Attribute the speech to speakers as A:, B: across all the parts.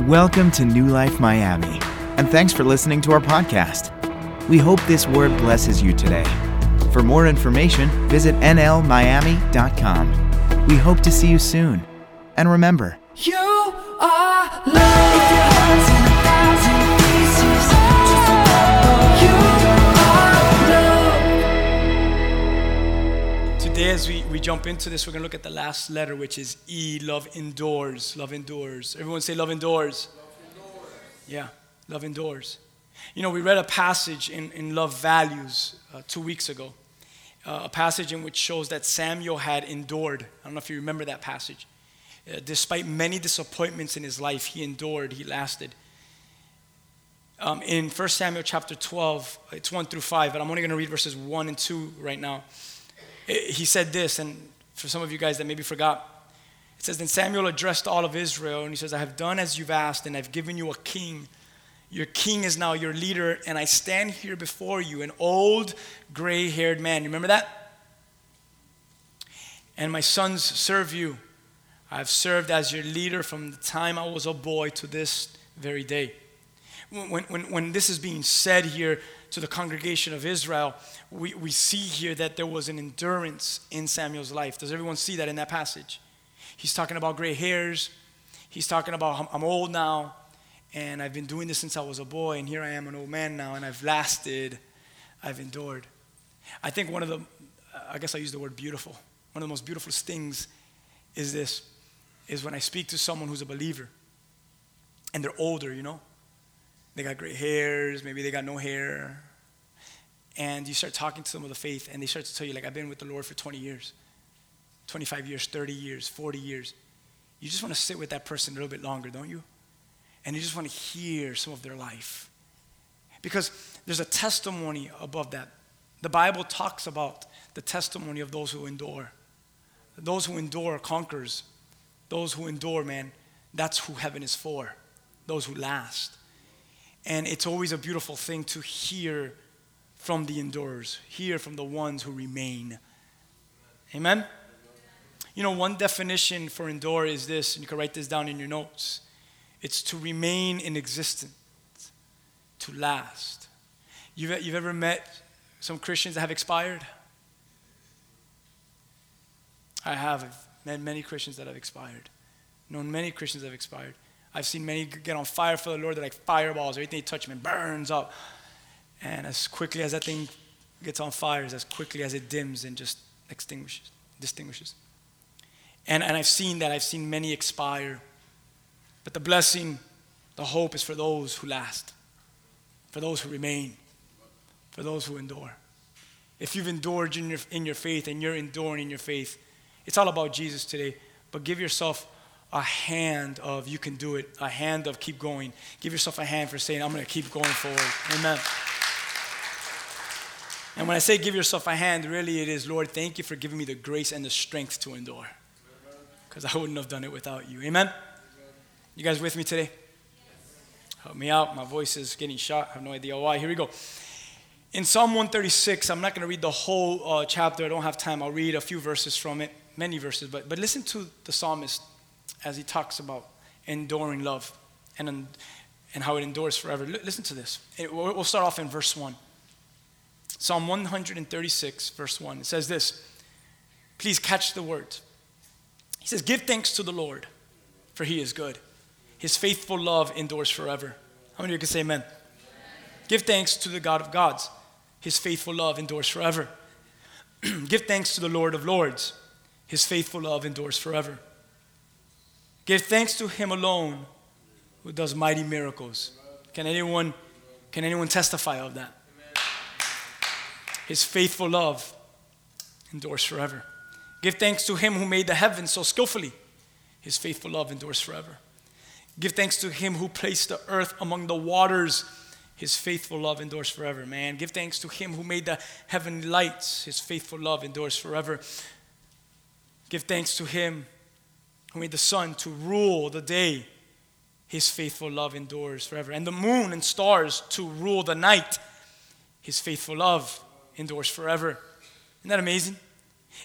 A: Welcome to New Life Miami, and thanks for listening to our podcast. We hope this word blesses you today. For more information, visit nlmiami.com. We hope to see you soon. And remember,
B: You are love.
C: As we, we jump into this, we're going to look at the last letter, which is E. Love endures. Love endures. Everyone say love endures. Yeah, love endures. You know, we read a passage in, in Love Values uh, two weeks ago, uh, a passage in which shows that Samuel had endured. I don't know if you remember that passage. Uh, despite many disappointments in his life, he endured, he lasted. Um, in 1 Samuel chapter 12, it's 1 through 5, but I'm only going to read verses 1 and 2 right now. He said this, and for some of you guys that maybe forgot, it says, Then Samuel addressed all of Israel, and he says, I have done as you've asked, and I've given you a king. Your king is now your leader, and I stand here before you, an old, gray haired man. You remember that? And my sons serve you. I've served as your leader from the time I was a boy to this very day. When, when, when this is being said here to the congregation of Israel, we, we see here that there was an endurance in Samuel's life. Does everyone see that in that passage? He's talking about gray hairs. He's talking about, I'm, old now, and I've been doing this since I was a boy, and here I am, an old man now, and I've lasted, I've endured. I think one of the, I guess I use the word beautiful, one of the most beautiful things is this, is when I speak to someone who's a believer, and they're older, you know? They got gray hairs, maybe they got no hair. And you start talking to them of the faith, and they start to tell you, like, I've been with the Lord for 20 years, 25 years, 30 years, 40 years. You just want to sit with that person a little bit longer, don't you? And you just want to hear some of their life. Because there's a testimony above that. The Bible talks about the testimony of those who endure. Those who endure conquers. Those who endure, man, that's who heaven is for. Those who last. And it's always a beautiful thing to hear from the endurers, hear from the ones who remain. Amen? You know, one definition for endure is this, and you can write this down in your notes it's to remain in existence, to last. You've, you've ever met some Christians that have expired? I have. Met many Christians that have expired, known many Christians that have expired. I've seen many get on fire for the Lord. They're like fireballs. Everything they touch, man, burns up. And as quickly as that thing gets on fire, as quickly as it dims and just extinguishes, distinguishes. And, and I've seen that. I've seen many expire. But the blessing, the hope is for those who last, for those who remain, for those who endure. If you've endured in your, in your faith and you're enduring in your faith, it's all about Jesus today. But give yourself a hand of you can do it, a hand of keep going. Give yourself a hand for saying, I'm going to keep going forward. Amen. And when I say give yourself a hand, really it is, Lord, thank you for giving me the grace and the strength to endure. Because I wouldn't have done it without you. Amen? You guys with me today? Help me out. My voice is getting shot. I have no idea why. Here we go. In Psalm 136, I'm not going to read the whole uh, chapter. I don't have time. I'll read a few verses from it, many verses. But, but listen to the psalmist as he talks about enduring love and, and how it endures forever. L- listen to this. It- we'll start off in verse 1. Psalm 136, verse 1. It says this. Please catch the words. He says, Give thanks to the Lord, for he is good. His faithful love endures forever. How many of you can say amen? Give thanks to the God of gods. His faithful love endures forever. Give thanks to the Lord of lords. His faithful love endures forever. Give thanks to him alone who does mighty miracles. Can anyone, can anyone testify of that? His faithful love endures forever. Give thanks to him who made the heavens so skillfully. His faithful love endures forever. Give thanks to him who placed the earth among the waters. His faithful love endures forever, man. Give thanks to him who made the heavenly lights. His faithful love endures forever. Give thanks to him who made the sun to rule the day. His faithful love endures forever. And the moon and stars to rule the night. His faithful love endures forever. Isn't that amazing?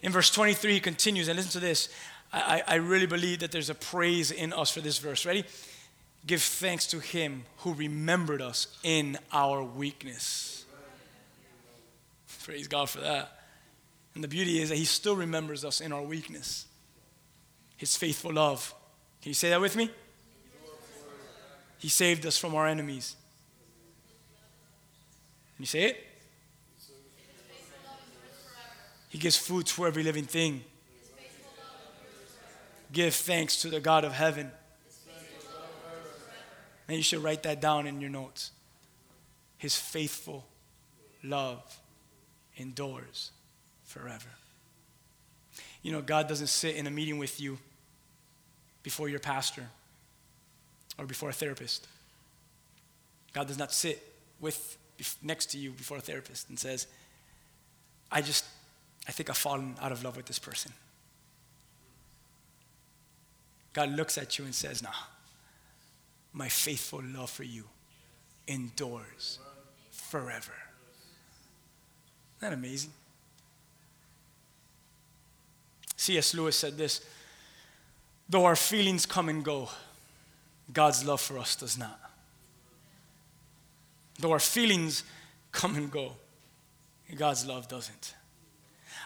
C: In verse 23, he continues, and listen to this. I I really believe that there's a praise in us for this verse. Ready? give thanks to him who remembered us in our weakness. Praise God for that. And the beauty is that he still remembers us in our weakness. His faithful love. Can you say that with me? He saved us from our enemies. Can you say it? He gives food to every living thing. Give thanks to the God of heaven. And you should write that down in your notes. His faithful love endures forever. You know, God doesn't sit in a meeting with you before your pastor or before a therapist. God does not sit with next to you before a therapist and says, I just, I think I've fallen out of love with this person. God looks at you and says, Nah, my faithful love for you endures forever. Isn't that amazing? C.S. Lewis said this Though our feelings come and go, God's love for us does not. Though our feelings come and go, God's love doesn't.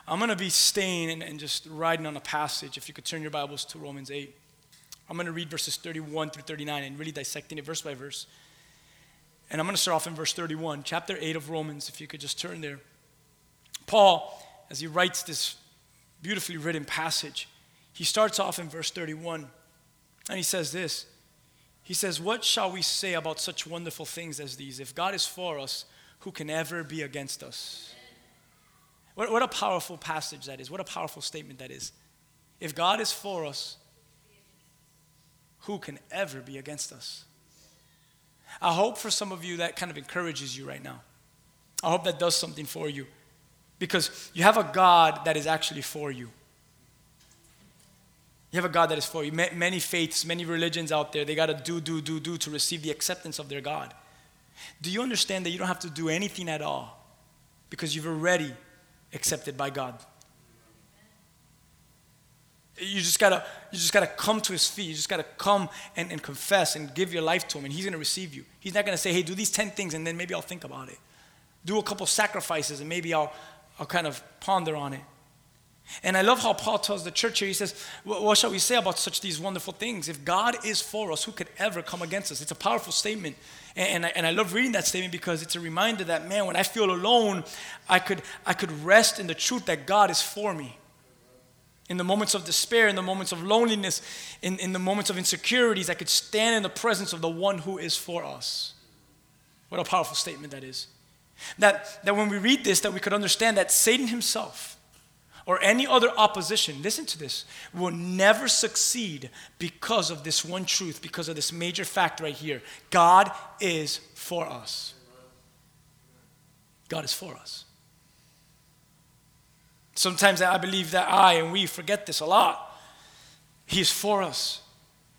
C: I'm going to be staying and, and, just riding on a passage. If you could turn your Bibles to Romans 8. I'm going to read verses 31 through 39 and really dissecting it verse by verse. And I'm going to start off in verse 31, chapter 8 of Romans, if you could just turn there. Paul, as he writes this beautifully written passage, he starts off in verse 31 and he says this he says, What shall we say about such wonderful things as these? If God is for us, who can ever be against us? What, what a powerful passage that is. What a powerful statement that is. If God is for us, who can ever be against us? I hope for some of you that kind of encourages you right now. I hope that does something for you because you have a God that is actually for you. You have a God that is for you. Many faiths, many religions out there, they got to do, do, do, do to receive the acceptance of their God. Do you understand that you don't have to do anything at all because you've already accepted by God? You just gotta, you just gotta come to his feet. You just gotta come and, and confess and give your life to him, and he's gonna receive you. He's not gonna say, hey, do these 10 things and then maybe I'll think about it. Do a couple sacrifices and maybe I'll, I'll kind of ponder on it. And I love how Paul tells the church here. He says, What shall we say about such these wonderful things? If God is for us, who could ever come against us? It's a powerful statement. And I, and I love reading that statement because it's a reminder that, man, when I feel alone, I could, I could rest in the truth that God is for me. In the moments of despair, in the moments of loneliness, in, in the moments of insecurities, I could stand in the presence of the one who is for us. What a powerful statement that is. That, that when we read this, that we could understand that Satan himself, or any other opposition, listen to this, will never succeed because of this one truth, because of this major fact right here. God is for us. God is for us. Sometimes I believe that I and we forget this a lot. He is for us.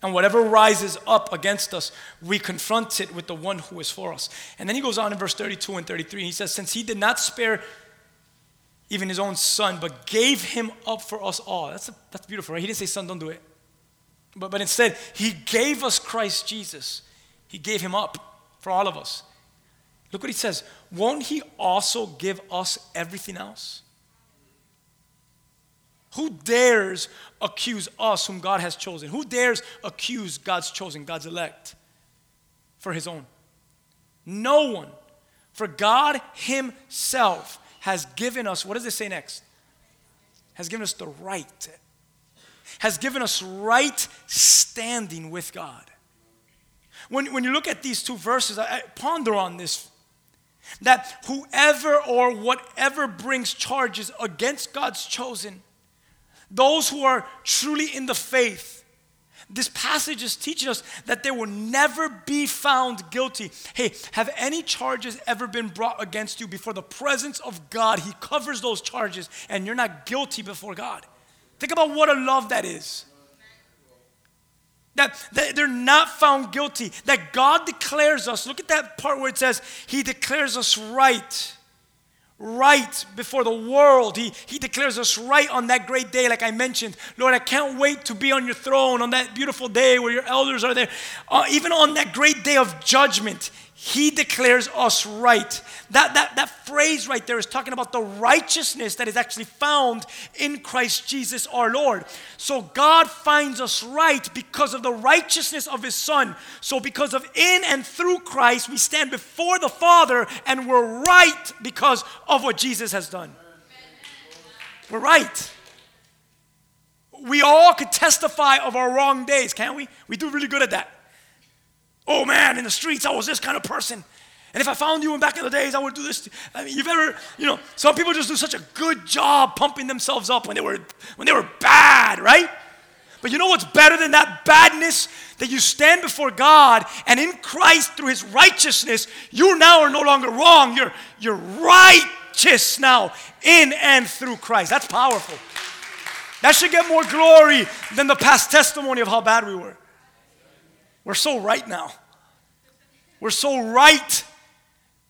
C: And whatever rises up against us, we confront it with the one who is for us. And then he goes on in verse 32 and 33. He says, Since he did not spare even his own son, but gave him up for us all. That's, a, that's beautiful, right? He didn't say, Son, don't do it. But, but instead, he gave us Christ Jesus. He gave him up for all of us. Look what he says. Won't he also give us everything else? Who dares accuse us whom God has chosen? Who dares accuse God's chosen, God's elect for his own? No one. For God himself has given us, what does it say next? Has given us the right, has given us right standing with God. When, when you look at these two verses, I, I ponder on this that whoever or whatever brings charges against God's chosen, those who are truly in the faith, this passage is teaching us that they will never be found guilty. Hey, have any charges ever been brought against you before the presence of God? He covers those charges and you're not guilty before God. Think about what a love that is. That, that they're not found guilty, that God declares us. Look at that part where it says, He declares us right right before the world. He, he declares us right on that great day, like I mentioned. Lord, I can't wait to be on your throne on that beautiful day where your elders are there. Uh, even on that great day of judgment, he declares us right. That, that, that phrase right there is talking about the righteousness that is actually found in Christ Jesus our Lord. So God finds us right because of the righteousness of His Son. So, because of in and through Christ, we stand before the Father and we're right because of what Jesus has done. We're right. We all could testify of our wrong days, can't we? We do really good at that. Oh man, in the streets, I was this kind of person. And if I found you in back in the days, I would do this. I mean, you've ever, you know, some people just do such a good job pumping themselves up when they were when they were bad, right? But you know what's better than that badness? That you stand before God and in Christ through his righteousness, you now are no longer wrong. You're you're righteous now in and through Christ. That's powerful. That should get more glory than the past testimony of how bad we were. We're so right now. We're so right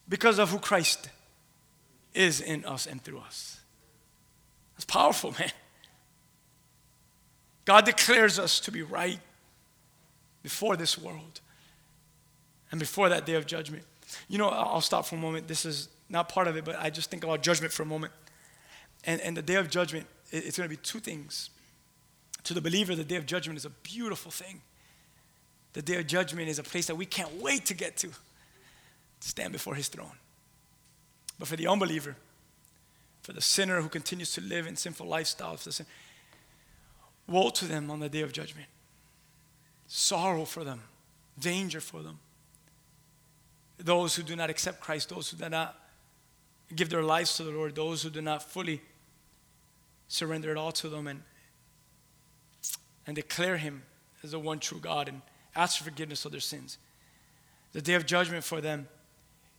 C: because of who Christ is in us and through us. That's powerful, man. God declares us to be right before this world and before that day of judgment. You know, I'll stop for a moment. This is not part of it, but I just think about judgment for a moment. And, and the day of judgment, it's going to be two things. To the believer, the day of judgment is a beautiful thing. The day of judgment is a place that we can't wait to get to, to stand before his throne. But for the unbeliever, for the sinner who continues to live in sinful lifestyles, woe to them on the day of judgment. Sorrow for them, danger for them. Those who do not accept Christ, those who do not give their lives to the Lord, those who do not fully surrender it all to them and, and declare Him as the one true God and ask for forgiveness of their sins. The day of judgment for them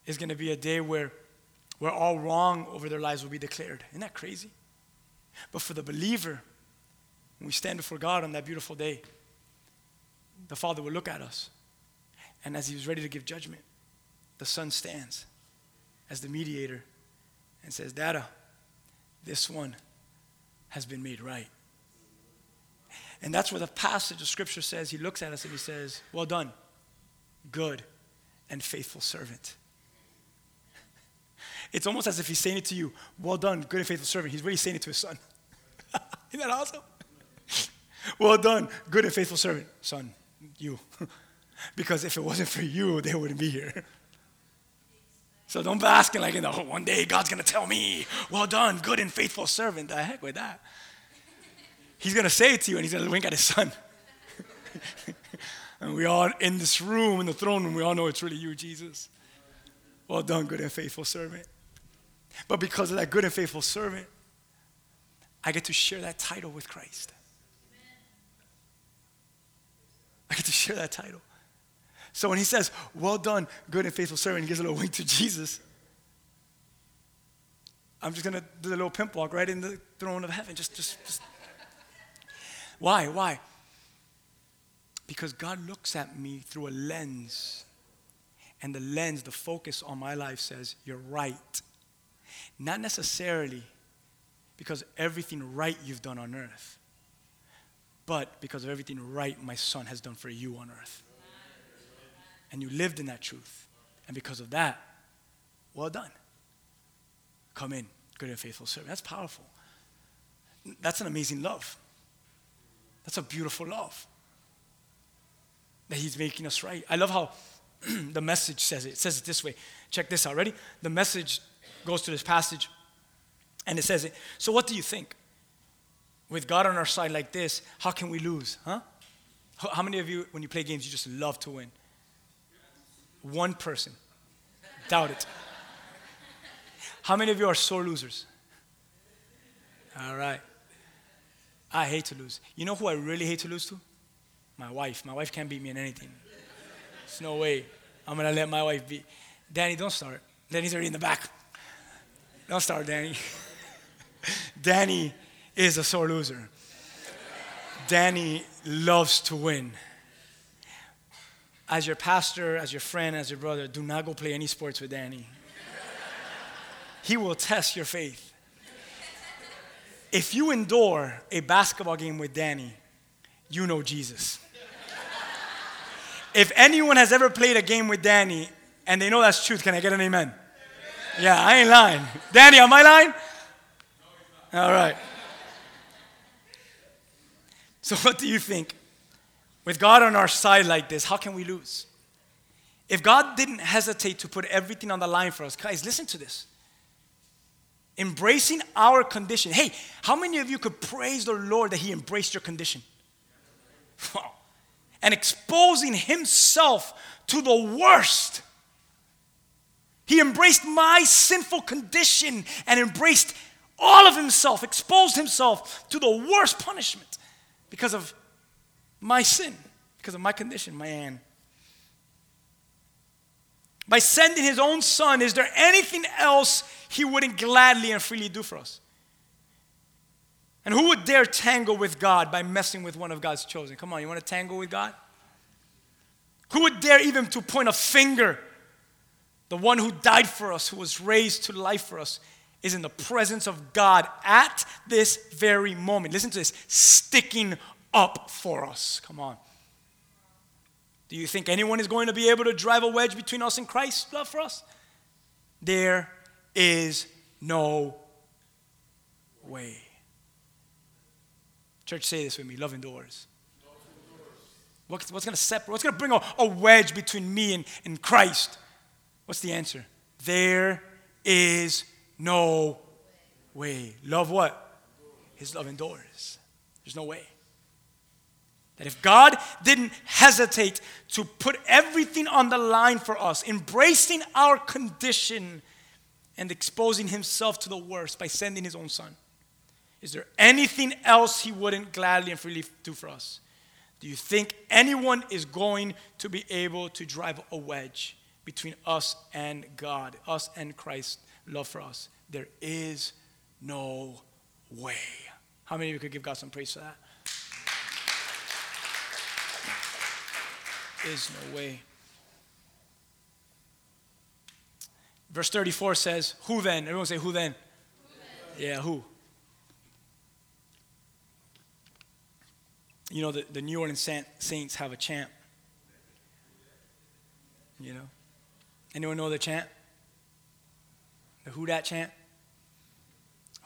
C: is going to be a day where, where all wrong over their lives will be declared. Isn't that crazy? But for the believer, when we stand before God on that beautiful day, the Father will look at us. And as He was ready to give judgment, the Son stands as the mediator and says, Dada, this one has been made right. And that's where the passage of Scripture says, He looks at us and He says, Well done, good and faithful servant. It's almost as if He's saying it to you, Well done, good and faithful servant. He's really saying it to His Son. Isn't that awesome? well done, good and faithful servant. Son, you. because if it wasn't for you, they wouldn't be here. So don't be asking like, you know, one day God's gonna tell me, well done, good and faithful servant. The heck with that. He's going to say it to you and he's going to wink at his son. and we all in this room, in the throne room, we all know it's really you, Jesus. Well done, good and faithful servant. But because of that good and faithful servant, I get to share that title with Christ. I get to share that title. So when he says, Well done, good and faithful servant, he gives a little wink to Jesus. I'm just going to do the little pimp walk right in the throne of heaven. Just, just, just why? Why? Because God looks at me through a lens, and the lens, the focus on my life says, You're right. Not necessarily because everything right you've done on earth, but because of everything right my son has done for you on earth. And you lived in that truth. And because of that, well done. Come in, good and faithful servant. That's powerful. That's an amazing love. That's a beautiful love. That He's making us right. I love how the message says it. It says it this way. Check this out. Ready? The message goes to this passage and it says it. So, what do you think? With God on our side like this, how can we lose? Huh? How many of you, when you play games, you just love to win? One person. Doubt it. How many of you are sore losers? All right. I hate to lose. You know who I really hate to lose to? My wife. My wife can't beat me in anything. There's no way I'm gonna let my wife beat. Danny, don't start. Danny's already in the back. Don't start, Danny. Danny is a sore loser. Danny loves to win. As your pastor, as your friend, as your brother, do not go play any sports with Danny. he will test your faith. If you endure a basketball game with Danny, you know Jesus. If anyone has ever played a game with Danny and they know that's truth, can I get an amen? Yeah, I ain't lying. Danny, am I lying? All right. So, what do you think? With God on our side like this, how can we lose? If God didn't hesitate to put everything on the line for us, guys, listen to this. Embracing our condition. Hey, how many of you could praise the Lord that He embraced your condition? Wow. And exposing Himself to the worst. He embraced my sinful condition and embraced all of Himself, exposed Himself to the worst punishment because of my sin, because of my condition, my hand. By sending his own son, is there anything else he wouldn't gladly and freely do for us? And who would dare tangle with God by messing with one of God's chosen? Come on, you want to tangle with God? Who would dare even to point a finger? The one who died for us, who was raised to life for us, is in the presence of God at this very moment. Listen to this sticking up for us. Come on. Do you think anyone is going to be able to drive a wedge between us and Christ's love for us? There is no way. Church, say this with me love endures. What's, what's going to separate? What's going to bring a, a wedge between me and, and Christ? What's the answer? There is no way. Love what? His love endures. There's no way. That if God didn't hesitate to put everything on the line for us, embracing our condition and exposing himself to the worst by sending his own son, is there anything else he wouldn't gladly and freely do for us? Do you think anyone is going to be able to drive a wedge between us and God, us and Christ's love for us? There is no way. How many of you could give God some praise for that? Is no way. Verse 34 says, Who then? Everyone say, Who then? Who then? Yeah, who? You know, the, the New Orleans Saints have a chant. You know? Anyone know the chant? The who that chant?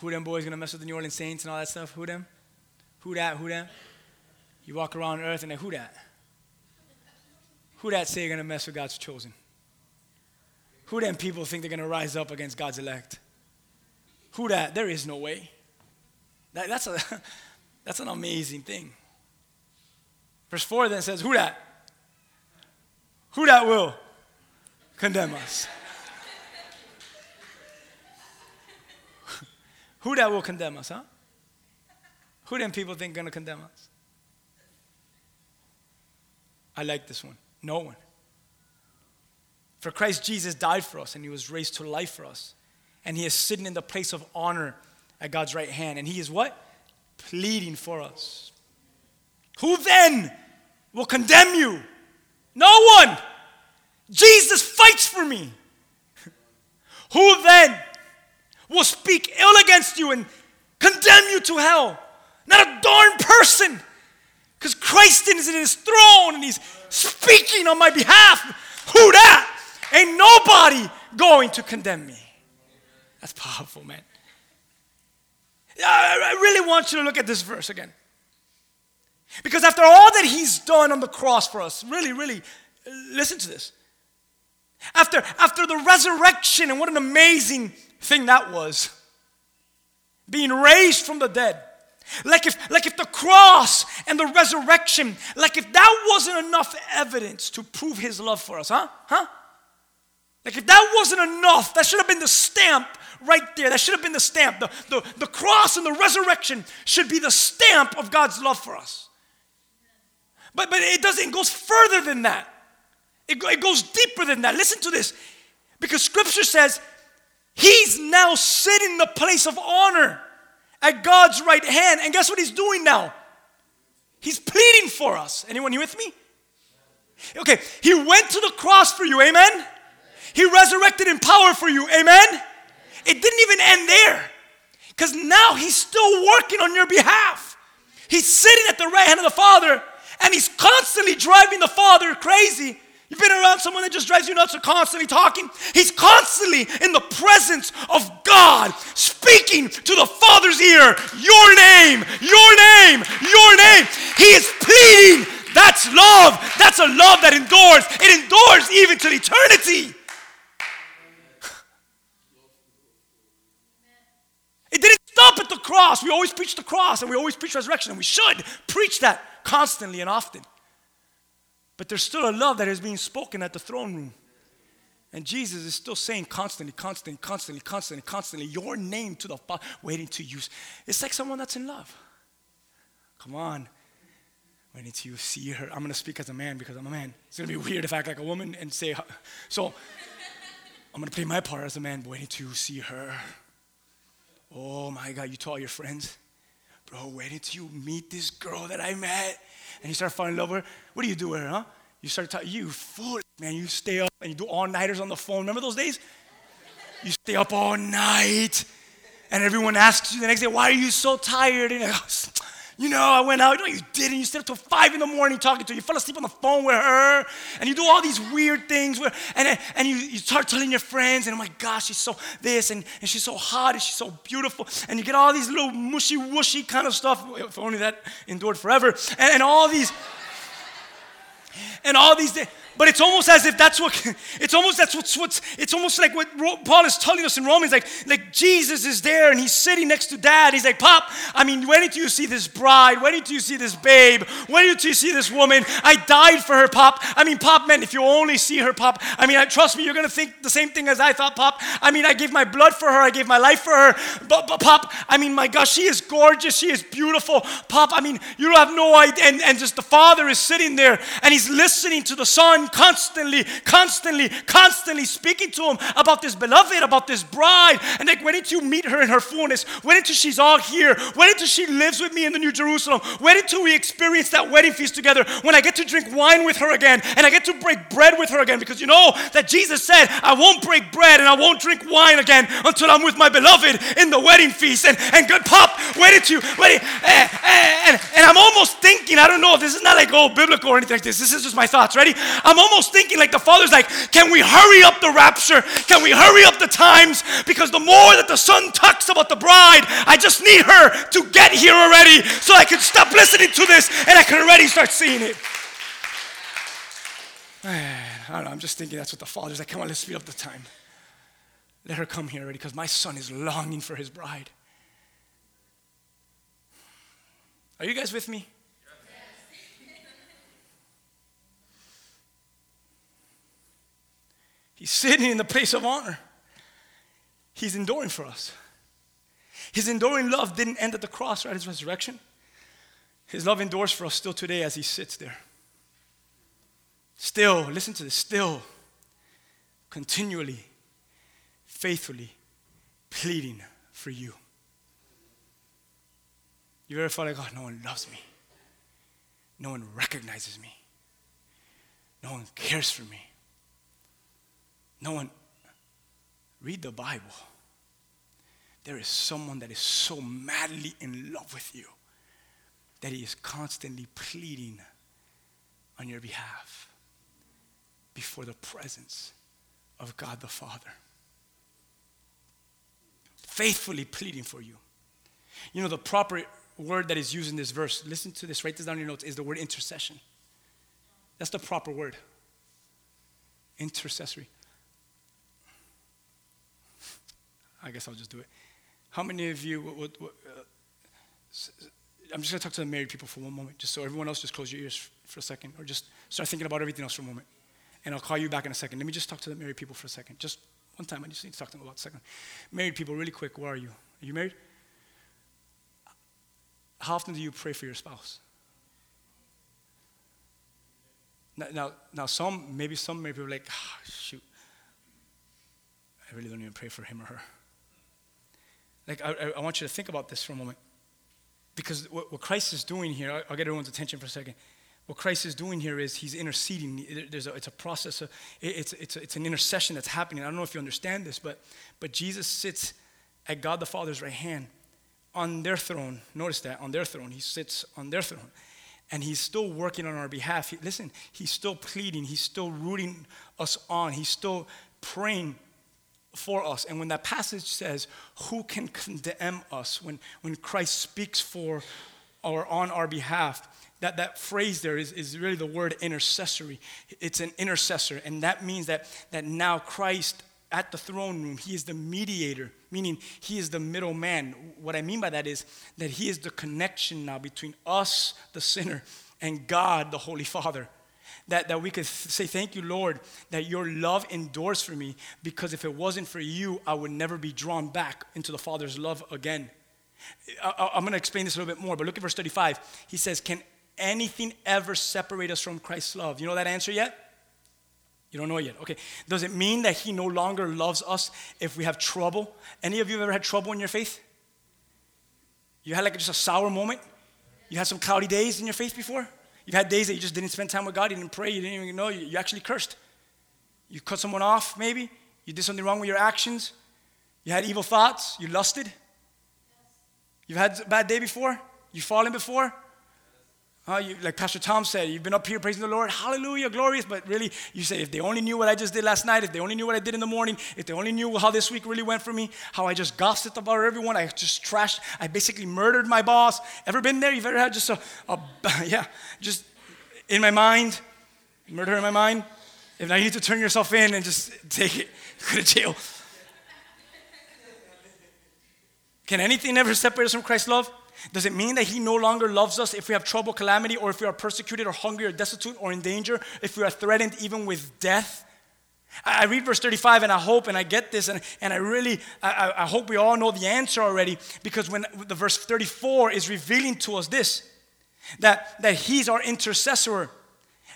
C: Who them boys gonna mess with the New Orleans Saints and all that stuff? Who them? Who that? Who them? You walk around earth and they who that? Who that say you're going to mess with God's chosen? Who them people think they're going to rise up against God's elect? Who that? There is no way. That, that's, a, that's an amazing thing. Verse 4 then says, Who that? Who that will condemn us? Who that will condemn us, huh? Who them people think gonna condemn us? I like this one. No one. For Christ Jesus died for us and he was raised to life for us. And he is sitting in the place of honor at God's right hand. And he is what? Pleading for us. Who then will condemn you? No one. Jesus fights for me. Who then will speak ill against you and condemn you to hell? Not a darn person. Because Christ is in his throne and he's speaking on my behalf. Who that? Ain't nobody going to condemn me. That's powerful, man. I really want you to look at this verse again. Because after all that he's done on the cross for us, really, really, listen to this. After, after the resurrection, and what an amazing thing that was, being raised from the dead, like if, like if the cross and the resurrection, like if that wasn't enough evidence to prove his love for us, huh? Huh? Like if that wasn't enough, that should have been the stamp right there. That should have been the stamp. The, the, the cross and the resurrection should be the stamp of God's love for us. But, but it doesn't, it goes further than that. It, it goes deeper than that. Listen to this. Because scripture says, He's now sitting in the place of honor at God's right hand. And guess what he's doing now? He's pleading for us. Anyone here with me? Okay, he went to the cross for you, amen? He resurrected in power for you, amen? It didn't even end there. Because now he's still working on your behalf. He's sitting at the right hand of the Father and he's constantly driving the Father crazy. You've been around someone that just drives you nuts or constantly talking? He's constantly in the presence of God, speaking to the Father's ear, Your name, Your name, Your name. He is pleading. That's love. That's a love that endures. It endures even to eternity. It didn't stop at the cross. We always preach the cross and we always preach resurrection, and we should preach that constantly and often. But there's still a love that is being spoken at the throne room. And Jesus is still saying constantly, constantly, constantly, constantly, constantly, your name to the Father, waiting to use. It's like someone that's in love. Come on. Waiting to you see her. I'm going to speak as a man because I'm a man. It's going to be weird if I act like a woman and say, so I'm going to play my part as a man, waiting to see her. Oh my God, you told your friends, bro, waiting till you meet this girl that I met and you start falling in love with her. What do you do with her, huh? You start talking, you fool, man, you stay up and you do all nighters on the phone. Remember those days? You stay up all night and everyone asks you the next day, why are you so tired? And oh, you know, I went out. No, you didn't. You stayed up till five in the morning talking to her. You fell asleep on the phone with her. And you do all these weird things. Where, and, and you, you start telling your friends, and oh my gosh, she's so this, and, and she's so hot, and she's so beautiful. And you get all these little mushy wushy kind of stuff. If only that endured forever. And, and all these, and all these, but it's almost as if that's what, it's almost that's what's, what's it's almost like what Paul is telling us in Romans, like, like Jesus is there and he's sitting next to dad. He's like, Pop, I mean, when did you see this bride? When did you see this babe? When did you see this woman? I died for her, Pop. I mean, Pop, man, if you only see her, Pop, I mean, I, trust me, you're gonna think the same thing as I thought, Pop. I mean, I gave my blood for her, I gave my life for her, but, but Pop, I mean, my gosh, she is gorgeous, she is beautiful. Pop, I mean, you have no idea. And, and just the father is sitting there and he's listening to the son constantly, constantly, constantly speaking to him about this beloved, about this bride. And like, when did you meet her in her fullness. When until she's all here. When until she lives with me in the New Jerusalem. When until we experience that wedding feast together. When I get to drink wine with her again and I get to break bread with her again. Because you know that Jesus said, I won't break bread and I won't drink wine again until I'm with my beloved in the wedding feast. And, and good pop, wait until, wait, and, and, and I'm almost thinking, I don't know, this is not like, oh, biblical or anything like this. This is just my thoughts. Ready? I'm almost thinking like the Father's like, can we hurry up the rapture? Can we hurry up the times? Because the more that the Son talks about the bride, I just need her to get here already so I can stop listening to this and I can already start seeing it. Man, I don't know, I'm just thinking that's what the Father's like. Come on, let's speed up the time. Let her come here already because my son is longing for his bride. Are you guys with me? He's sitting in the place of honor. He's enduring for us. His enduring love didn't end at the cross or at his resurrection. His love endures for us still today as he sits there. Still, listen to this, still, continually, faithfully pleading for you. You ever felt like, oh, no one loves me? No one recognizes me. No one cares for me. No one, read the Bible. There is someone that is so madly in love with you that he is constantly pleading on your behalf before the presence of God the Father. Faithfully pleading for you. You know, the proper word that is used in this verse, listen to this, write this down in your notes, is the word intercession. That's the proper word. Intercessory. I guess I'll just do it. How many of you would, would, would uh, I'm just going to talk to the married people for one moment, just so everyone else just close your ears for a second, or just start thinking about everything else for a moment. And I'll call you back in a second. Let me just talk to the married people for a second. Just one time, I just need to talk to them about a second. Married people, really quick, where are you? Are you married? How often do you pray for your spouse? Now, now, now some, maybe some married people are like, oh, shoot, I really don't even pray for him or her. Like, I, I want you to think about this for a moment. Because what, what Christ is doing here, I'll, get everyone's attention for a second. what Christ is doing here is he's interceding. There's a, it's a process, of, it's, it's, it's an intercession that's happening. I don't know if you understand this, but, but Jesus sits at God the Father's right hand on their throne. Notice that, on their throne. He sits on their throne. And he's still working on our behalf. He, listen, he's still pleading, he's still rooting us on, he's still praying for us. And when that passage says, Who can condemn us? When, when Christ speaks for or on our behalf, that, that phrase there is, is really the word intercessory. It's an intercessor. And that means that, that now Christ at the throne room, he is the mediator, meaning he is the middleman. What I mean by that is that he is the connection now between us, the sinner, and God, the Holy Father. That, that we could say, Thank you, Lord, that your love endures for me, because if it wasn't for you, I would never be drawn back into the Father's love again. I, I'm going to explain this a little bit more, but look at verse 35. He says, Can anything ever separate us from Christ's love? You know that answer yet? You don't know yet. Okay. Does it mean that He no longer loves us if we have trouble? Any of you ever had trouble in your faith? You had like just a sour moment? You had some cloudy days in your faith before? You've had days that you just didn't spend time with God, you didn't pray, you didn't even know, you, you actually cursed. You cut someone off, maybe? You did something wrong with your actions? You had evil thoughts? You lusted? You've had a bad day before? You've fallen before? Uh, you, like Pastor Tom said, you've been up here praising the Lord, hallelujah, glorious. But really, you say, if they only knew what I just did last night, if they only knew what I did in the morning, if they only knew how this week really went for me, how I just gossiped about everyone, I just trashed, I basically murdered my boss. Ever been there? You've ever had just a, a yeah, just in my mind, murder in my mind? If now you need to turn yourself in and just take it, go to jail. Can anything ever separate us from Christ's love? Does it mean that He no longer loves us if we have trouble, calamity, or if we are persecuted, or hungry, or destitute, or in danger, if we are threatened even with death? I read verse 35 and I hope and I get this and, and I really, I, I hope we all know the answer already because when the verse 34 is revealing to us this, that, that he's our intercessor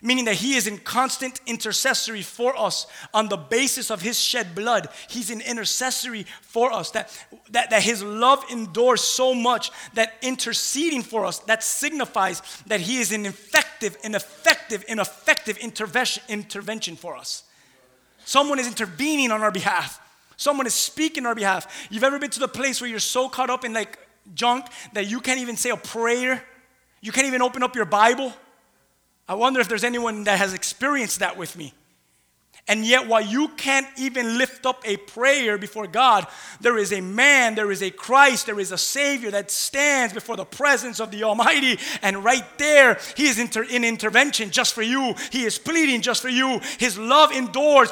C: meaning that he is in constant intercessory for us on the basis of his shed blood. He's in intercessory for us, that, that, that his love endures so much that interceding for us, that signifies that he is an effective, an effective, an effective intervention, intervention for us. Someone is intervening on our behalf. Someone is speaking on our behalf. You've ever been to the place where you're so caught up in like junk that you can't even say a prayer? You can't even open up your Bible? I wonder if there's anyone that has experienced that with me. And yet, while you can't even lift up a prayer before God, there is a man, there is a Christ, there is a Savior that stands before the presence of the Almighty. And right there, He is inter- in intervention just for you. He is pleading just for you. His love endures,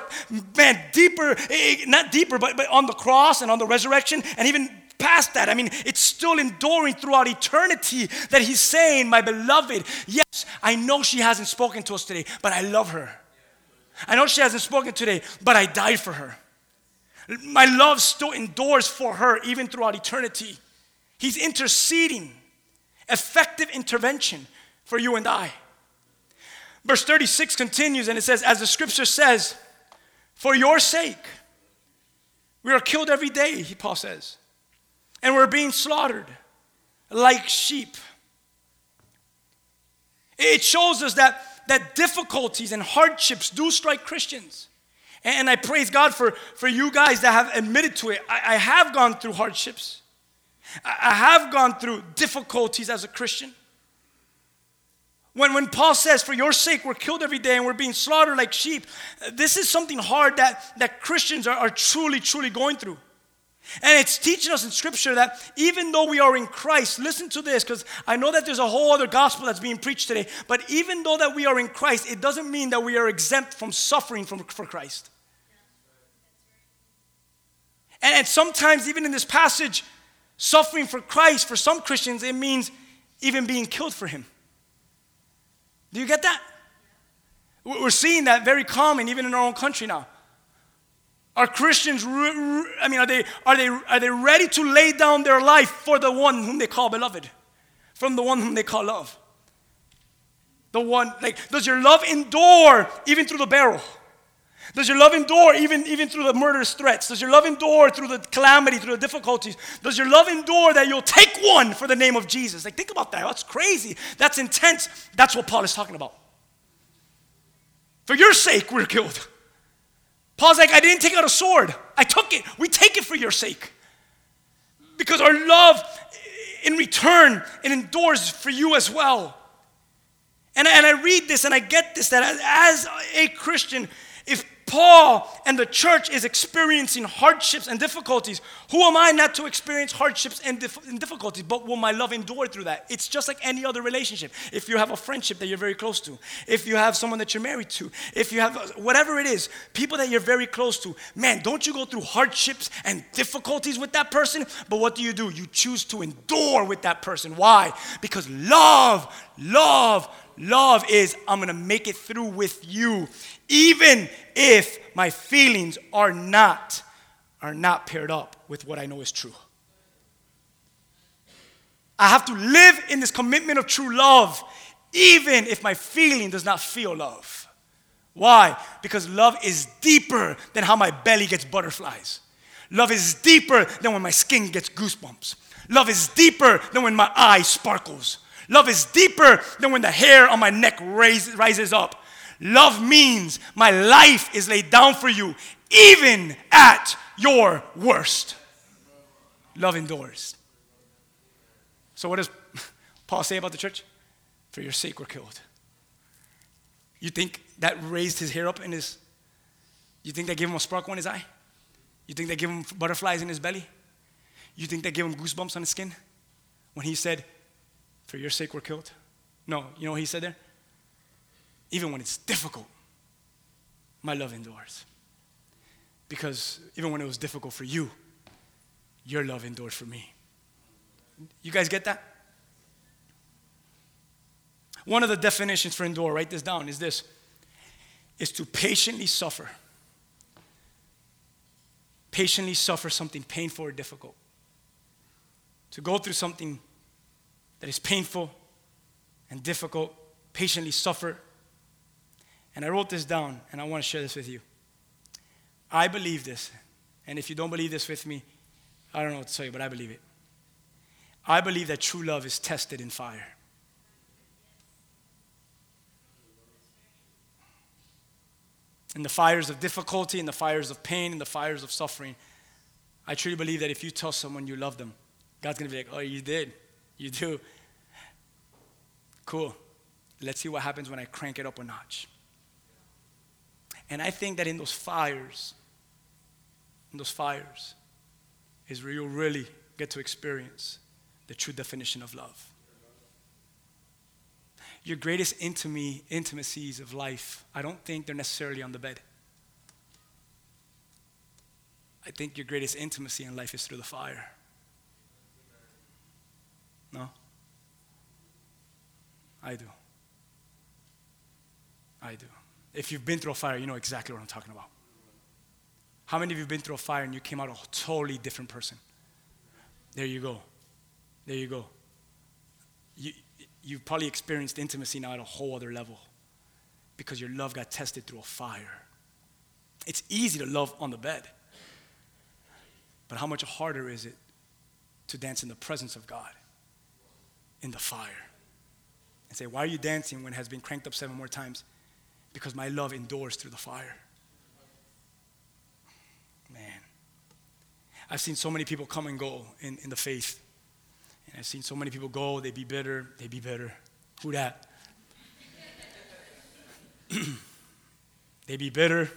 C: man, deeper, eh, not deeper, but, but on the cross and on the resurrection, and even past that. I mean, it's still enduring throughout eternity that he's saying, My beloved, yes, I know she hasn't spoken to us today, but I love her. I know she hasn't spoken today, but I died for her. My love still endures for her even throughout eternity. He's interceding, effective intervention for you and I. Verse 36 continues and it says, As the scripture says, for your sake, we are killed every day, He Paul says and we're being slaughtered like sheep. It shows us that, that difficulties and hardships do strike Christians. And I praise God for, for you guys that have admitted to it. I, I have gone through hardships, I have gone through difficulties as a Christian. When, when Paul says, For your sake, we're killed every day and we're being slaughtered like sheep, this is something hard that, that Christians are, are truly, truly going through. And it's teaching us in Scripture that even though we are in Christ, listen to this, because I know that there's a whole other gospel that's being preached today, but even though that we are in Christ, it doesn't mean that we are exempt from suffering from, for Christ. And, and sometimes, even in this passage, suffering for Christ, for some Christians, it means even being killed for Him. Do you get that? We're seeing that very common even in our own country now. Are Christians, I mean, are they, are, they, are they ready to lay down their life for the one whom they call beloved? From the one whom they call love? The one, like, does your love endure even through the barrel? Does your love endure even, even through the murderous threats? Does your love endure through the calamity, through the difficulties? Does your love endure that you'll take one for the name of Jesus? Like, think about that. That's crazy. That's intense. That's what Paul is talking about. For your sake, we're killed. Paul's like, I didn't take out a sword. I took it. We take it for your sake. Because our love, eh, in return, it endures for you as well. And, and I read this and I get this that as a Christian, if Paul and the church is experiencing hardships and difficulties, who am I not to experience hardships and, dif- and, difficulties? But will my love endure through that? It's just like any other relationship. If you have a friendship that you're very close to, if you have someone that you're married to, if you have uh, whatever it is, people that you're very close to, man, don't you go through hardships and difficulties with that person? But what do you do? You choose to endure with that person. Why? Because love, love, Love is I'm to make it through with you even if my feelings are not are not paired up with what I know is true. I have to live in this commitment of true love even if my feeling does not feel love. Why? Because love is deeper than how my belly gets butterflies. Love is deeper than when my skin gets goosebumps. Love is deeper than when my eye sparkles. Love is deeper than when the hair on my neck raise, rises up. Love means my life is laid down for you, even at your worst. Love endures. So, what does Paul say about the church? For your sake, we're killed. You think that raised his hair up in his, you think that gave him a sparkle in his eye? You think that gave him butterflies in his belly? You think that gave him goosebumps on his skin? When he said, for your sake, we're killed? No, you know what he said there? Even when it's difficult, my love endures. Because even when it was difficult for you, your love endured for me. You guys get that? One of the definitions for endure, write this down, is this is to patiently suffer. Patiently suffer something painful or difficult. To go through something that is painful and difficult, patiently suffer. And I wrote this down, and I want to share this with you. I believe this, and if you don't believe this with me, I don't know what to tell you, but I believe it. I believe that true love is tested in fire. In the fires of difficulty, in the fires of pain, in the fires of suffering, I truly believe that if you tell someone you love them, God's gonna be like, oh, you did. You do? Cool. Let's see what happens when I crank it up a notch. And I think that in those fires, in those fires, is where you'll really get to experience the true definition of love. Your greatest intimacy, intimacies of life, I don't think they're necessarily on the bed. I think your greatest intimacy in life is through the fire. No? I do. I do. If you've been through a fire, you know exactly what I'm talking about. How many of you have been through a fire and you came out a totally different person? There you go. There you go. You, you've probably experienced intimacy now at a whole other level because your love got tested through a fire. It's easy to love on the bed, but how much harder is it to dance in the presence of God? in the fire. And say, Why are you dancing when it has been cranked up seven more times? Because my love endures through the fire. Man. I've seen so many people come and go in, in the faith. And I've seen so many people go, they be bitter, they be bitter. Who that? they be bitter,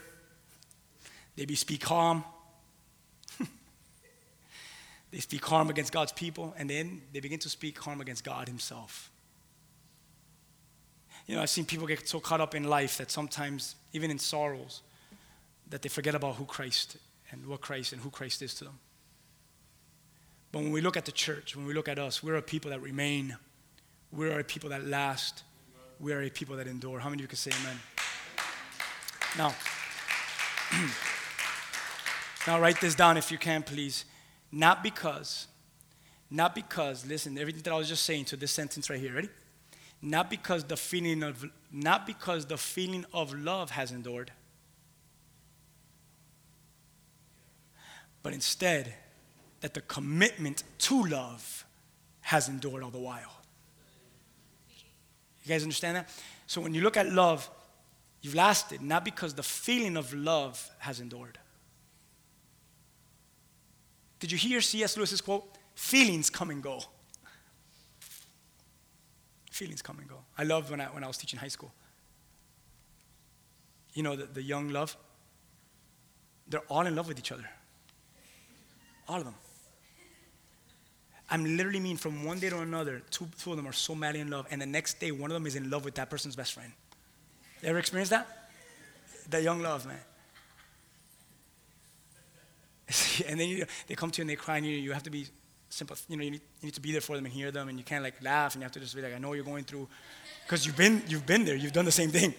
C: they be speak calm, they speak harm against God's people, and then they begin to speak harm against God Himself. You know, I've seen people get so caught up in life that sometimes, even in sorrows, that they forget about who Christ and what Christ and who Christ is to them. But when we look at the church, when we look at us, we're a people that remain. We're a people that last. We are a people that endure. How many of you can say amen? Now, now write this down if you can, please. Not because, not because, listen, everything that I was just saying to this sentence right here, ready? not because the feeling of not because the feeling of love has endured but instead that the commitment to love has endured all the while. You guys understand that? So when you look at love you've lasted not because the feeling of love has endured. Did you hear cs lewis's quote? Feelings come and go. Feelings come and go. I loved when I, when I was teaching high school. You know, the, the young love, they're all in love with each other. All of them. I'm literally mean from one day to another, two, two of them are so madly in love, and the next day, one of them is in love with that person's best friend. You ever experienced that? The young love, man. and then you, they come to you and they cry, and you, you have to be simple. You know, you need, you need to be there for them and hear them, and you can't like laugh, and you have to just be like, I know you're going through, because you've been, you've been there, you've done the same thing.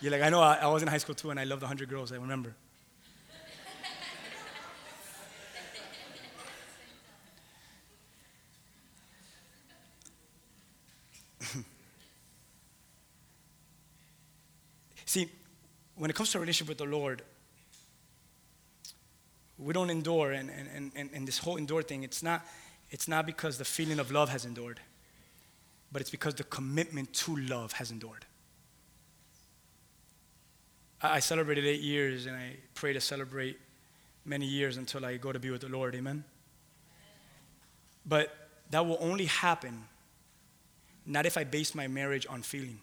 C: You're like, I know, I, I was in high school too, and I loved 100 girls, I remember. See, when it comes to a relationship with the Lord, we don't endure, and, and, and, and this whole endure thing, it's not, it's not because the feeling of love has endured, but it's because the commitment to love has endured. I, I celebrated eight years, and I pray to celebrate many years until I go to be with the Lord, amen? But that will only happen not if I base my marriage on feeling,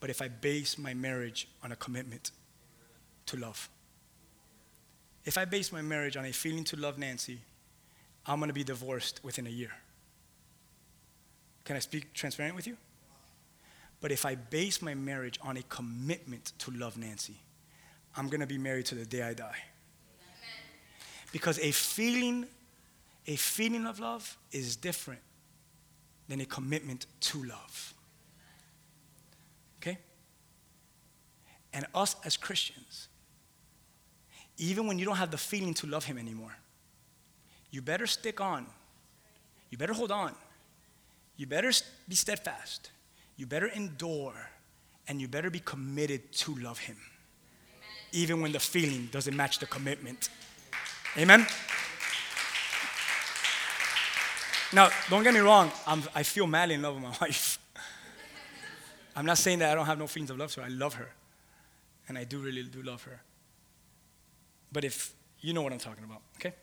C: but if I base my marriage on a commitment to love. If I base my marriage on a feeling to love Nancy, I'm going to be divorced within a year. Can I speak transparent with you? But if I base my marriage on a commitment to love Nancy, I'm going to be married to the day I die. Because a feeling a feeling of love is different than a commitment to love. Okay? And us as Christians, even when you don't have the feeling to love Him anymore, you better stick on. You better hold on. You better be steadfast. You better endure. And you better be committed to love Him, even when the feeling doesn't match the commitment. Amen? Now, don't get me wrong, I'm, I feel madly in love with my wife. I'm not saying that I don't have no feelings of love for her. I love her. And I do really do love her. But if you know what I'm talking about, okay?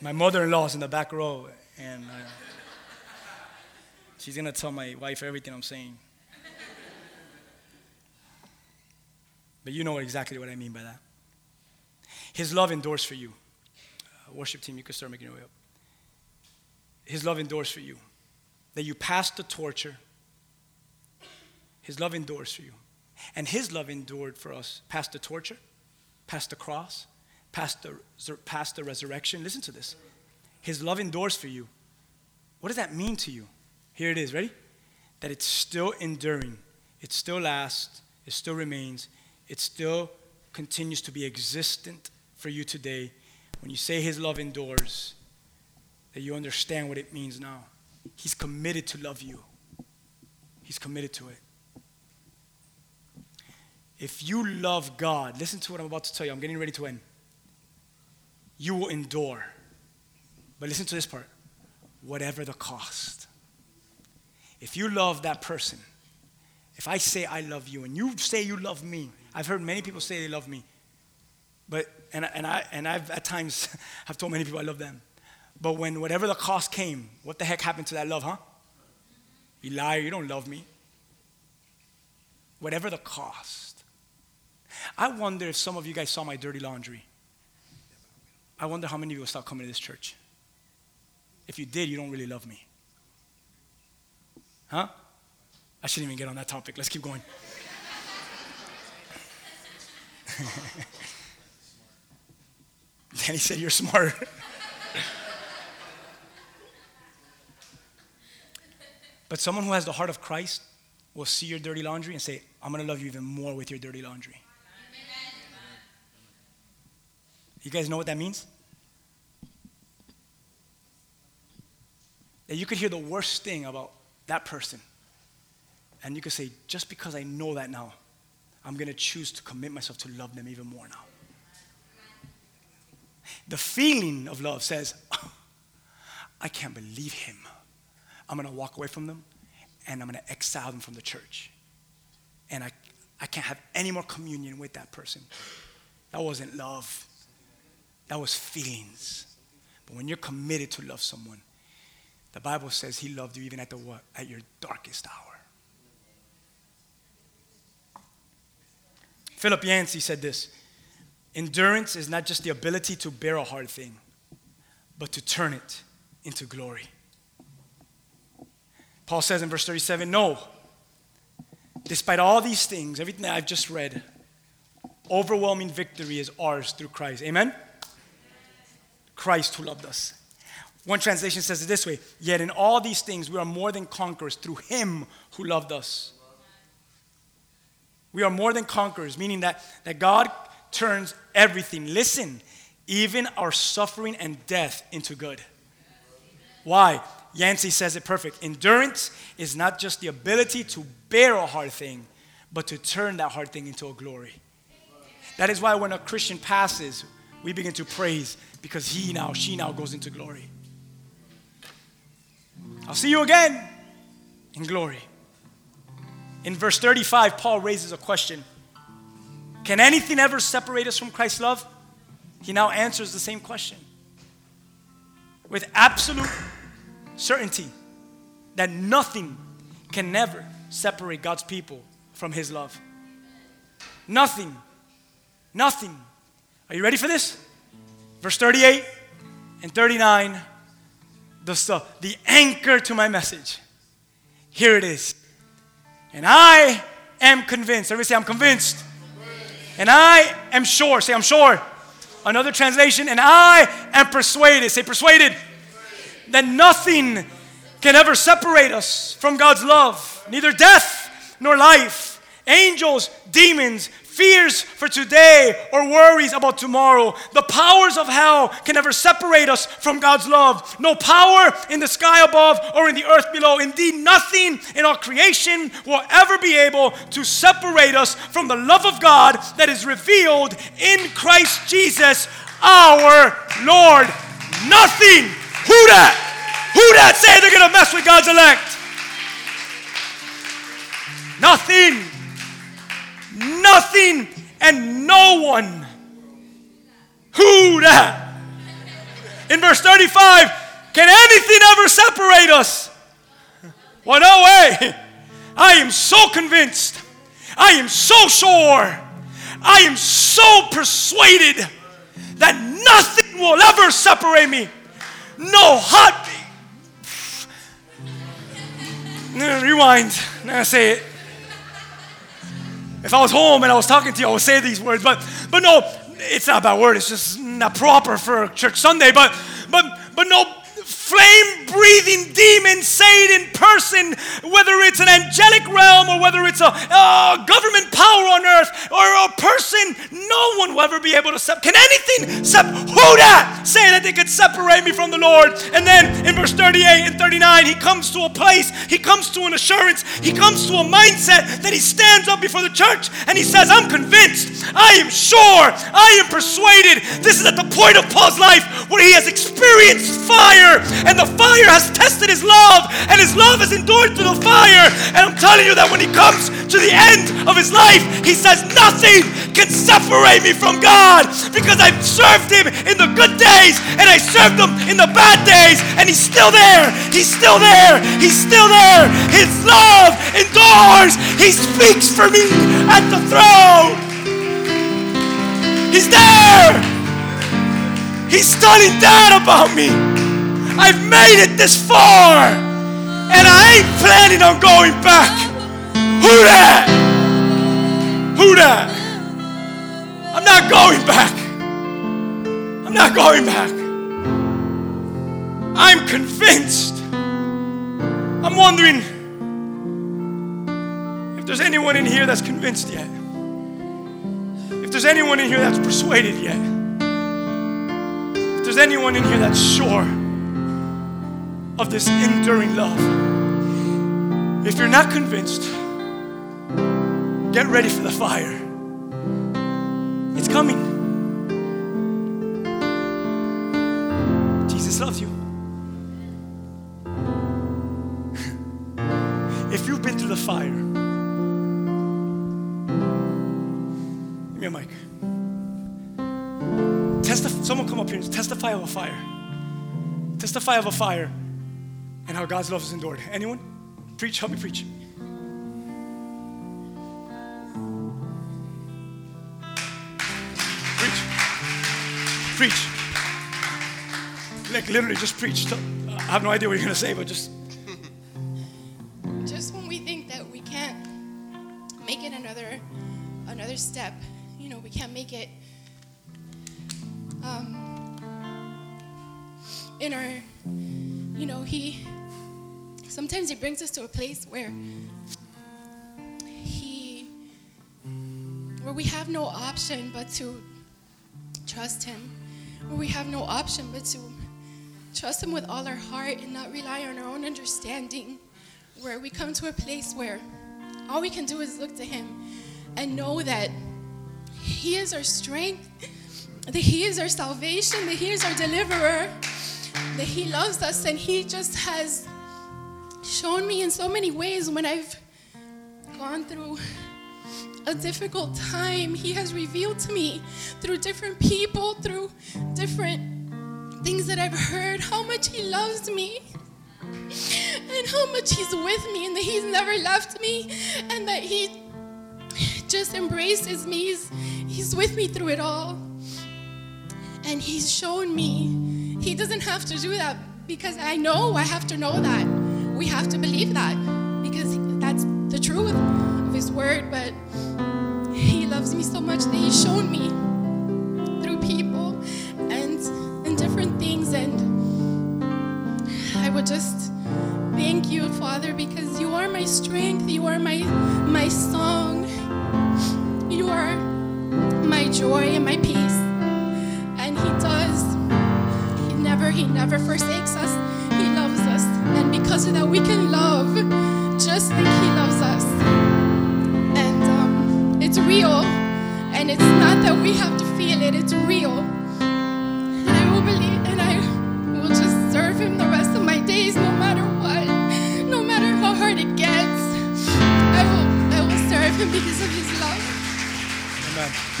C: My mother in law is in the back row, and uh, she's gonna tell my wife everything I'm saying. But you know exactly what I mean by that. His love endures for you worship team, you can start making your way up. His love endures for you. That you pass the torture. His love endures for you. And His love endured for us past the torture, past the cross, past the, past the resurrection. Listen to this. His love endures for you. What does that mean to you? Here it is. Ready? That it's still enduring. It still lasts. It still remains. It still continues to be existent for you today when you say his love endures, that you understand what it means now. He's committed to love you, he's committed to it. If you love God, listen to what I'm about to tell you. I'm getting ready to end. You will endure. But listen to this part whatever the cost. If you love that person, if I say I love you and you say you love me, I've heard many people say they love me. But, and, and, I, and I've at times have told many people I love them. But when whatever the cost came, what the heck happened to that love, huh? You liar, you don't love me. Whatever the cost. I wonder if some of you guys saw my dirty laundry. I wonder how many of you will start coming to this church. If you did, you don't really love me. Huh? I shouldn't even get on that topic. Let's keep going. He said, You're smart. but someone who has the heart of Christ will see your dirty laundry and say, I'm going to love you even more with your dirty laundry. You guys know what that means? That you could hear the worst thing about that person. And you could say, just because I know that now, I'm going to choose to commit myself to love them even more now. The feeling of love says, "Oh, I can't believe him. I'm going to walk away from them and I'm going to exile them from the church. And I, I can't have any more communion with that person. That wasn't love, that was feelings. But when you're committed to love someone, the Bible says he loved you even at the what? At your darkest hour. Philip Yancey said this Endurance is not just the ability to bear a hard thing, but to turn it into glory. Paul says in verse 37 No, despite all these things, everything that I've just read, overwhelming victory is ours through Christ. Amen? Christ who loved us. One translation says it this way Yet in all these things we are more than conquerors through him who loved us. We are more than conquerors, meaning that, that God turns everything, listen, even our suffering and death into good. Why? Yancey says it perfect. Endurance is not just the ability to bear a hard thing, but to turn that hard thing into a glory. That is why when a Christian passes, we begin to praise because he now, she now goes into glory. I'll see you again in glory. In verse 35, Paul raises a question Can anything ever separate us from Christ's love? He now answers the same question with absolute certainty that nothing can never separate God's people from His love. Nothing. Nothing. Are you ready for this? Verse 38 and 39, the, stuff, the anchor to my message. Here it is. And I am convinced. Everybody say, I'm convinced. And I am sure. Say, I'm sure. Another translation, and I am persuaded. Say, persuaded. That nothing can ever separate us from God's love. Neither death nor life, angels, demons, fears for today or worries about tomorrow. The powers of hell can never separate us from God's love. No power in the sky above or in the earth below. Indeed, nothing in our creation will ever be able to separate us from the love of God that is revealed in Christ Jesus our Lord. Nothing. Who that? Who that say they're going to mess with God's elect? Nothing nothing and no one. Who that? In verse 35, can anything ever separate us? Well, no way. I am so convinced. I am so sure. I am so persuaded that nothing will ever separate me. No hot. Rewind. Now say it. If I was home and I was talking to you, I would say these words. But but no, it's not a bad word. It's just not proper for church Sunday. But but but no flame breathing demon say it in person, whether it's an angelic realm or whether it's a, a government power on earth or a person, no one will ever be able to separate. Can anything sep- who that say that they could separate me from the Lord? And then in verse 38 and 39, he comes to a place, he comes to an assurance, he comes to a mindset that he stands up before the church and he says, I'm convinced, I am sure, I am persuaded. This is at the point of Paul's life where he has experienced fire and the fire has tested his love, and his love has endured through the fire. And I'm telling you that when he comes to the end of his life, he says, Nothing can separate me from God because I've served him in the good days and I served him in the bad days, and he's still there. He's still there. He's still there. His love endures. He speaks for me at the throne. He's there. He's studying that about me. I've made it this far, and I ain't planning on going back. Who that? Who that? I'm not going back. I'm not going back. I'm convinced. I'm wondering if there's anyone in here that's convinced yet. If there's anyone in here that's persuaded yet. If there's anyone in here that's sure of this enduring love. If you're not convinced, get ready for the fire. It's coming. Jesus loves you. if you've been through the fire, give me a mic. Testif- someone come up here and testify of a fire. Testify of a fire and how God's love has endured. Anyone? Preach, help me preach. Preach. Preach. Like literally just preach. I have no idea what you're gonna say, but just
D: just when we think that we can't make it another another step you know we can't make it um, in our you know he sometimes he brings us to a place where he where we have no option but to trust him. Where we have no option but to trust him with all our heart and not rely on our own understanding. Where we come to a place where all we can do is look to Him and know that He is our strength, that He is our salvation, that He is our deliverer, that He loves us, and He just has shown me in so many ways when I've gone through a difficult time. He has revealed to me through different people, through different things that I've heard, how much He loves me and how much he's with me and that he's never left me and that he just embraces me. He's, he's with me through it all. And he's shown me. He doesn't have to do that because i know i have to know that we have to believe that because that's the truth of his word but he loves me so much that he's shown me through people and and different things and I would just thank you, Father, because you are my strength. You are my my song. You are my joy and my peace. And He does. He never, He never forsakes us. Of that, we can love just like He loves us. And um, it's real. And it's not that we have to feel it, it's real. And I will believe, and I will just serve Him the rest of my days, no matter what, no matter how hard it gets. I will, I will serve Him because of His love.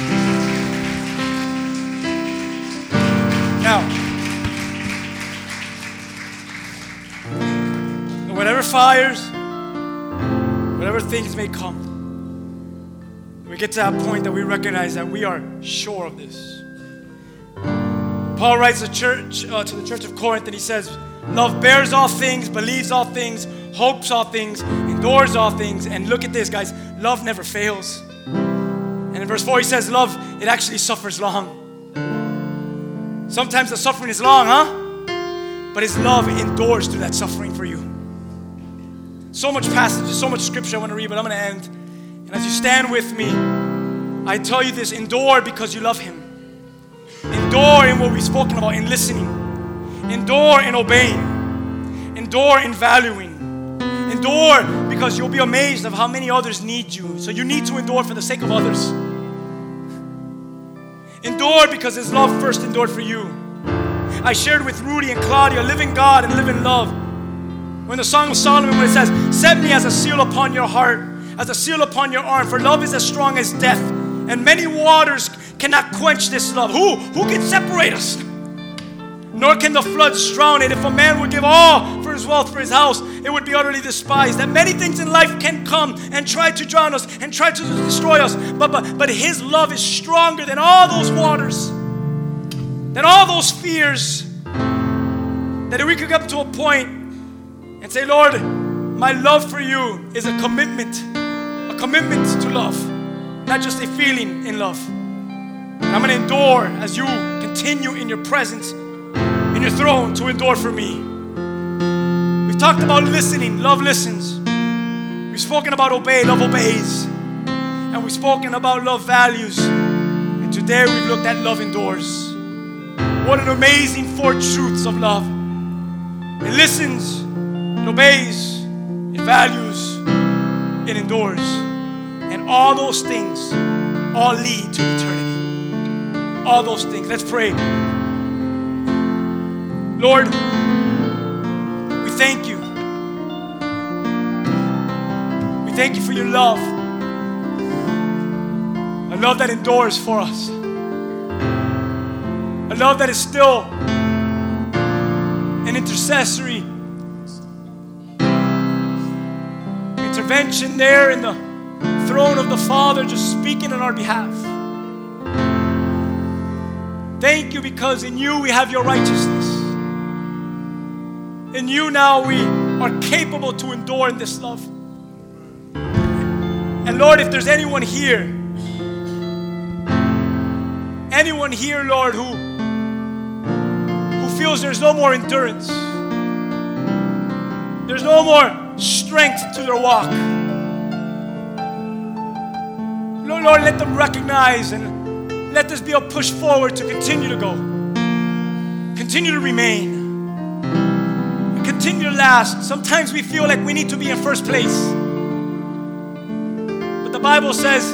C: Amen. Fires, whatever things may come, we get to that point that we recognize that we are sure of this. Paul writes to, church, uh, to the church of Corinth and he says, Love bears all things, believes all things, hopes all things, endures all things. And look at this, guys love never fails. And in verse 4, he says, Love, it actually suffers long. Sometimes the suffering is long, huh? But his love endures through that suffering for you. So much passage, so much scripture I want to read, but I'm going to end. And as you stand with me, I tell you this endure because you love him. Endure in what we've spoken about, in listening. Endure in obeying. Endure in valuing. Endure because you'll be amazed of how many others need you. So you need to endure for the sake of others. Endure because His love first endured for you. I shared with Rudy and Claudia, living God and living love. When the Song of Solomon, when it says, Set me as a seal upon your heart, as a seal upon your arm, for love is as strong as death, and many waters cannot quench this love. Who? Who can separate us? Nor can the floods drown it. If a man would give all for his wealth, for his house, it would be utterly despised. That many things in life can come and try to drown us and try to destroy us. But, but, but his love is stronger than all those waters, than all those fears. That if we could come to a point and say, Lord, my love for you is a commitment, a commitment to love, not just a feeling in love. And I'm going to endure as you continue in your presence, in your throne, to endure for me. We've talked about listening, love listens. We've spoken about obey, love obeys. And we've spoken about love values. And today we've looked at love endures. What an amazing four truths of love. It listens, it obeys, it values, it endures. And all those things all lead to eternity. All those things. Let's pray. Lord, we thank you. We thank you for your love. A love that endures for us. A love that is still an intercessory intervention there in the throne of the Father, just speaking on our behalf. Thank you because in you we have your righteousness. In you now we are capable to endure in this love. And Lord, if there's anyone here, anyone here, Lord, who, who feels there's no more endurance, there's no more strength to their walk. Lord, Lord, let them recognize and let this be a push forward to continue to go, continue to remain, and continue to last. Sometimes we feel like we need to be in first place. But the Bible says,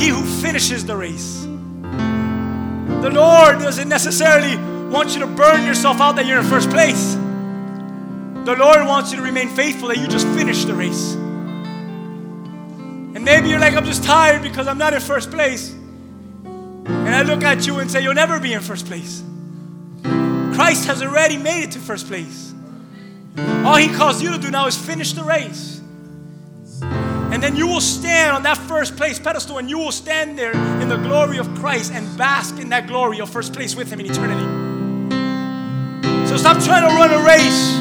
C: He who finishes the race. The Lord doesn't necessarily want you to burn yourself out that you're in first place. The Lord wants you to remain faithful that you just finish the race. And maybe you're like, I'm just tired because I'm not in first place. And I look at you and say, You'll never be in first place. Christ has already made it to first place. All He calls you to do now is finish the race. And then you will stand on that first place pedestal and you will stand there in the glory of Christ and bask in that glory of first place with Him in eternity. So stop trying to run a race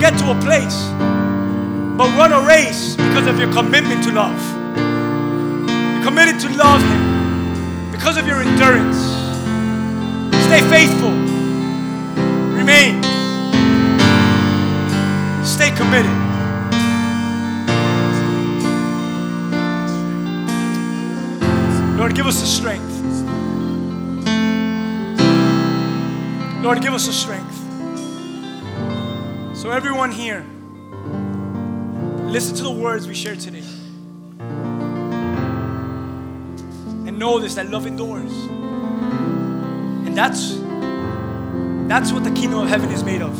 C: get to a place, but run a race because of your commitment to love. You're committed to love Him because of your endurance. Stay faithful, remain, stay committed. Lord, give us the strength. Lord, give us the strength. So, everyone here, listen to the words we shared today. And know this that love endures. And that's that's what the kingdom of heaven is made of.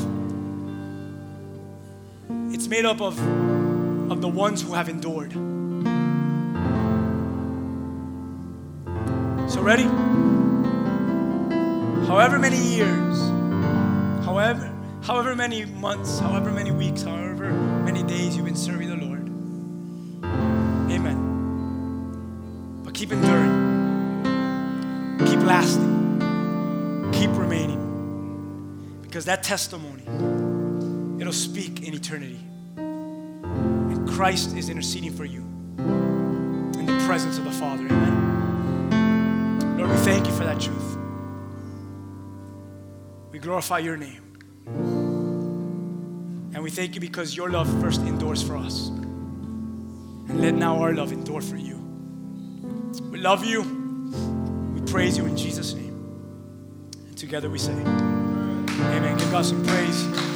C: It's made up of, of the ones who have endured. So ready? However many years, however however many months, however many weeks, however many days you've been serving the Lord. Amen. But keep enduring. Keep lasting. Keep remaining. Because that testimony, it'll speak in eternity. And Christ is interceding for you in the presence of the Father. Amen. Lord, we thank you for that truth. We glorify your name. And we thank you because your love first endures for us. And let now our love endure for you. We love you. We praise you in Jesus' name. And together we say, Amen. Give God some praise.